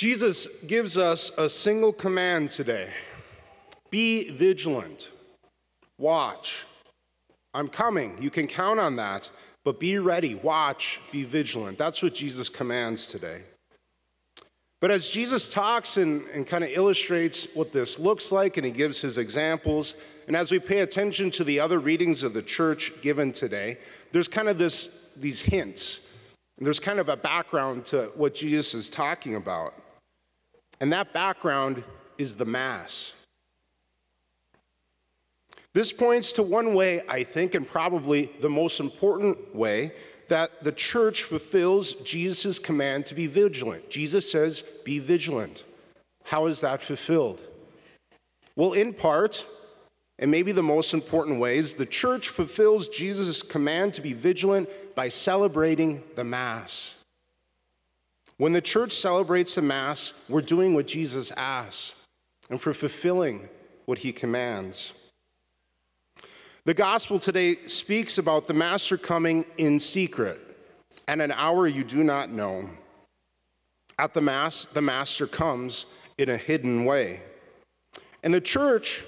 Jesus gives us a single command today be vigilant, watch. I'm coming. You can count on that, but be ready, watch, be vigilant. That's what Jesus commands today. But as Jesus talks and, and kind of illustrates what this looks like, and he gives his examples, and as we pay attention to the other readings of the church given today, there's kind of this, these hints. And there's kind of a background to what Jesus is talking about. And that background is the Mass. This points to one way, I think, and probably the most important way that the church fulfills Jesus' command to be vigilant. Jesus says, Be vigilant. How is that fulfilled? Well, in part, and maybe the most important way, is the church fulfills Jesus' command to be vigilant by celebrating the Mass. When the church celebrates the Mass, we're doing what Jesus asks and for fulfilling what he commands. The gospel today speaks about the Master coming in secret at an hour you do not know. At the Mass, the Master comes in a hidden way. And the church,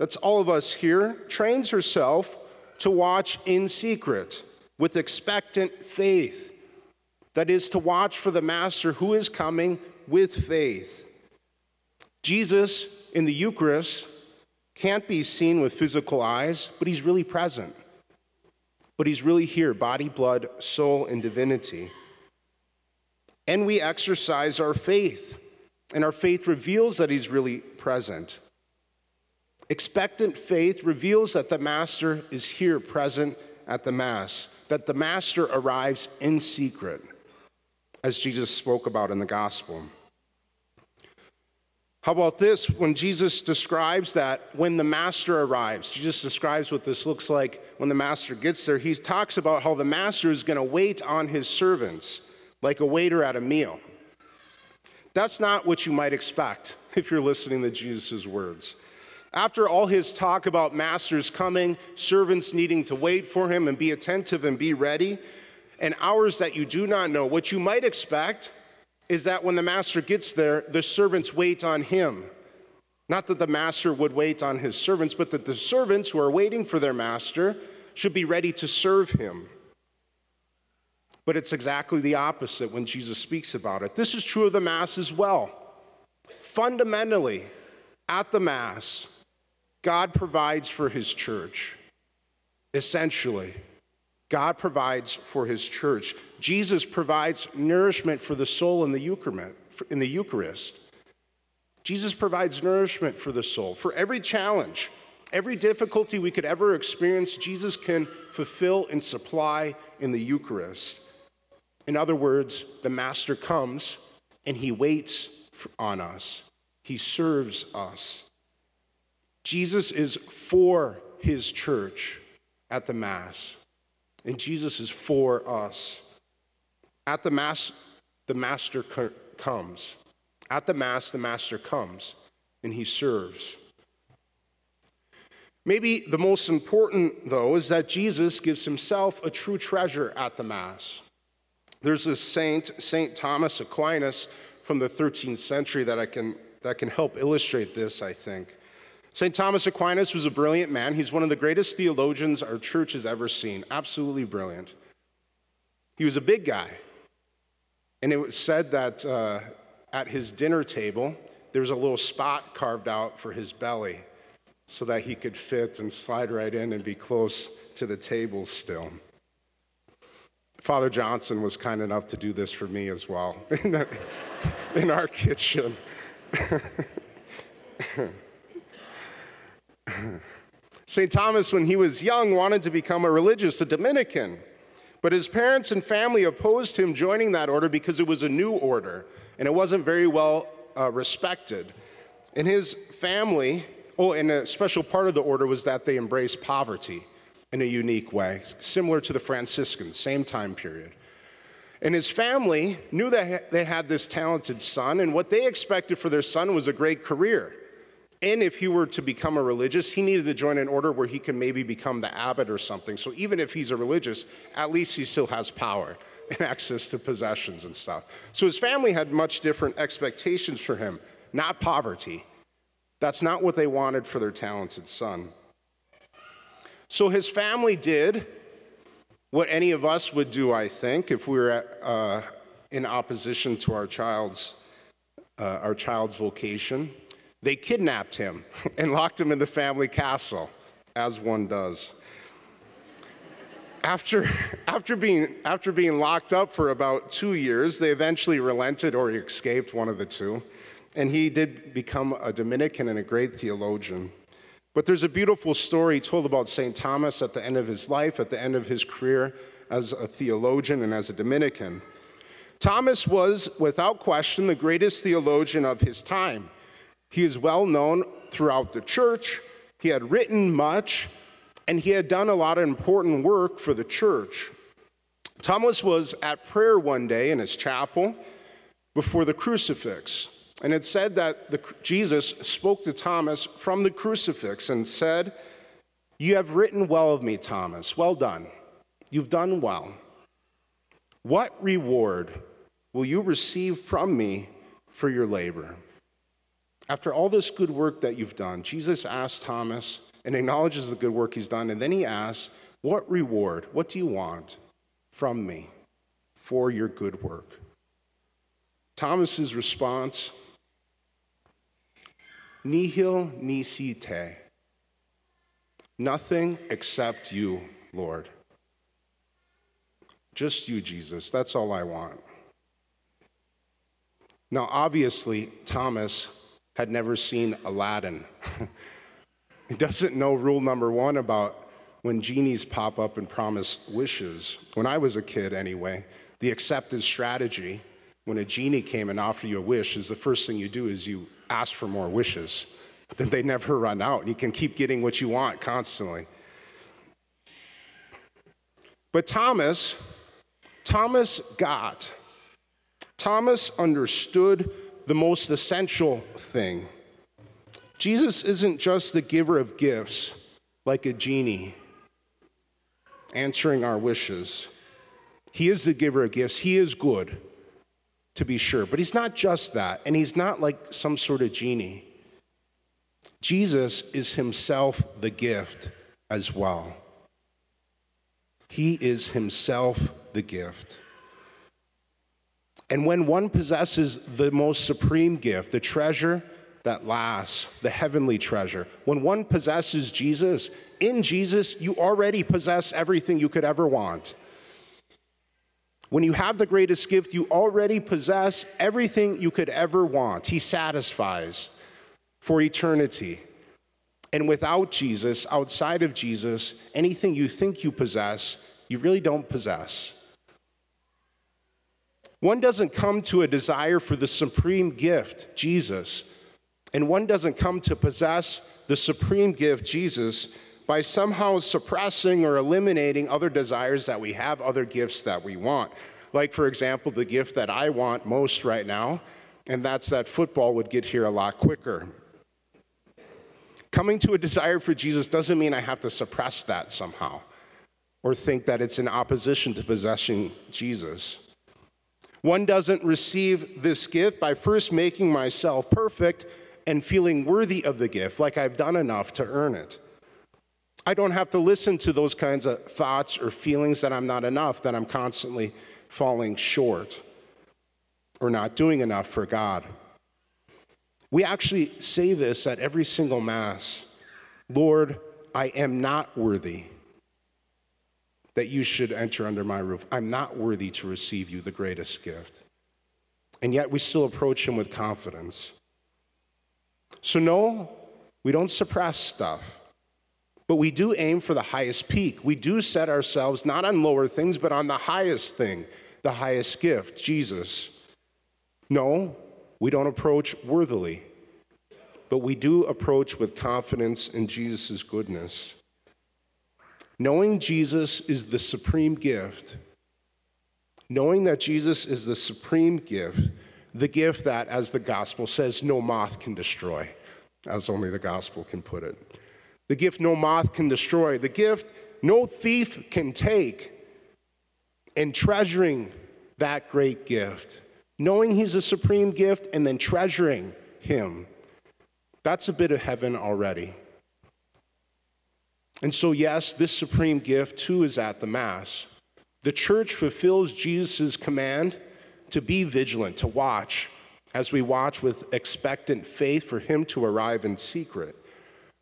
that's all of us here, trains herself to watch in secret with expectant faith that is, to watch for the Master who is coming with faith. Jesus in the Eucharist can't be seen with physical eyes, but he's really present. But he's really here body, blood, soul, and divinity. And we exercise our faith, and our faith reveals that he's really present. Expectant faith reveals that the Master is here present at the Mass, that the Master arrives in secret as Jesus spoke about in the gospel. How about this? When Jesus describes that when the master arrives, Jesus describes what this looks like when the master gets there. He talks about how the master is going to wait on his servants like a waiter at a meal. That's not what you might expect if you're listening to Jesus' words. After all his talk about masters coming, servants needing to wait for him and be attentive and be ready, and hours that you do not know. What you might expect is that when the master gets there, the servants wait on him. Not that the master would wait on his servants, but that the servants who are waiting for their master should be ready to serve him. But it's exactly the opposite when Jesus speaks about it. This is true of the Mass as well. Fundamentally, at the Mass, God provides for his church, essentially. God provides for his church. Jesus provides nourishment for the soul in the Eucharist. Jesus provides nourishment for the soul. For every challenge, every difficulty we could ever experience, Jesus can fulfill and supply in the Eucharist. In other words, the Master comes and he waits on us, he serves us. Jesus is for his church at the Mass. And Jesus is for us. At the Mass, the Master comes. At the Mass, the Master comes and he serves. Maybe the most important, though, is that Jesus gives himself a true treasure at the Mass. There's a saint, St. Thomas Aquinas from the 13th century, that, I can, that can help illustrate this, I think. St. Thomas Aquinas was a brilliant man. He's one of the greatest theologians our church has ever seen. Absolutely brilliant. He was a big guy. And it was said that uh, at his dinner table, there was a little spot carved out for his belly so that he could fit and slide right in and be close to the table still. Father Johnson was kind enough to do this for me as well in our kitchen. St. Thomas, when he was young, wanted to become a religious, a Dominican. But his parents and family opposed him joining that order because it was a new order and it wasn't very well uh, respected. And his family, oh, and a special part of the order was that they embraced poverty in a unique way, similar to the Franciscans, same time period. And his family knew that they had this talented son, and what they expected for their son was a great career. And if he were to become a religious, he needed to join an order where he could maybe become the abbot or something. So even if he's a religious, at least he still has power and access to possessions and stuff. So his family had much different expectations for him, not poverty. That's not what they wanted for their talented son. So his family did what any of us would do, I think, if we were at, uh, in opposition to our child's, uh, our child's vocation. They kidnapped him and locked him in the family castle, as one does. After, after, being, after being locked up for about two years, they eventually relented or he escaped, one of the two. And he did become a Dominican and a great theologian. But there's a beautiful story told about St. Thomas at the end of his life, at the end of his career as a theologian and as a Dominican. Thomas was, without question, the greatest theologian of his time. He is well known throughout the church. He had written much, and he had done a lot of important work for the church. Thomas was at prayer one day in his chapel before the crucifix. And it said that the, Jesus spoke to Thomas from the crucifix and said, You have written well of me, Thomas. Well done. You've done well. What reward will you receive from me for your labor? After all this good work that you've done, Jesus asks Thomas and acknowledges the good work he's done, and then he asks, What reward, what do you want from me for your good work? Thomas's response, Nihil nisi te. Nothing except you, Lord. Just you, Jesus. That's all I want. Now, obviously, Thomas had never seen Aladdin. he doesn't know rule number one about when genies pop up and promise wishes. When I was a kid, anyway, the accepted strategy when a genie came and offered you a wish is the first thing you do is you ask for more wishes. Then they never run out. You can keep getting what you want constantly. But Thomas, Thomas got, Thomas understood the most essential thing. Jesus isn't just the giver of gifts like a genie answering our wishes. He is the giver of gifts. He is good, to be sure. But he's not just that, and he's not like some sort of genie. Jesus is himself the gift as well. He is himself the gift. And when one possesses the most supreme gift, the treasure that lasts, the heavenly treasure, when one possesses Jesus, in Jesus, you already possess everything you could ever want. When you have the greatest gift, you already possess everything you could ever want. He satisfies for eternity. And without Jesus, outside of Jesus, anything you think you possess, you really don't possess. One doesn't come to a desire for the supreme gift, Jesus, and one doesn't come to possess the supreme gift, Jesus, by somehow suppressing or eliminating other desires that we have, other gifts that we want. Like, for example, the gift that I want most right now, and that's that football would get here a lot quicker. Coming to a desire for Jesus doesn't mean I have to suppress that somehow or think that it's in opposition to possessing Jesus. One doesn't receive this gift by first making myself perfect and feeling worthy of the gift, like I've done enough to earn it. I don't have to listen to those kinds of thoughts or feelings that I'm not enough, that I'm constantly falling short or not doing enough for God. We actually say this at every single Mass Lord, I am not worthy that you should enter under my roof. I'm not worthy to receive you, the greatest gift. And yet we still approach him with confidence. So, no, we don't suppress stuff, but we do aim for the highest peak. We do set ourselves not on lower things, but on the highest thing, the highest gift, Jesus. No, we don't approach worthily, but we do approach with confidence in Jesus' goodness. Knowing Jesus is the supreme gift, knowing that Jesus is the supreme gift, the gift that, as the gospel says, no moth can destroy, as only the gospel can put it. The gift no moth can destroy, the gift no thief can take, and treasuring that great gift, knowing He's a supreme gift and then treasuring Him. That's a bit of heaven already. And so, yes, this supreme gift too is at the Mass. The church fulfills Jesus' command to be vigilant, to watch, as we watch with expectant faith for him to arrive in secret.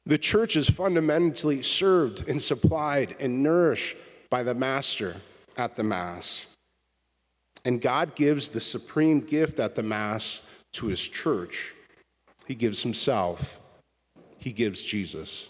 The church is fundamentally served and supplied and nourished by the Master at the Mass. And God gives the supreme gift at the Mass to his church. He gives himself, he gives Jesus.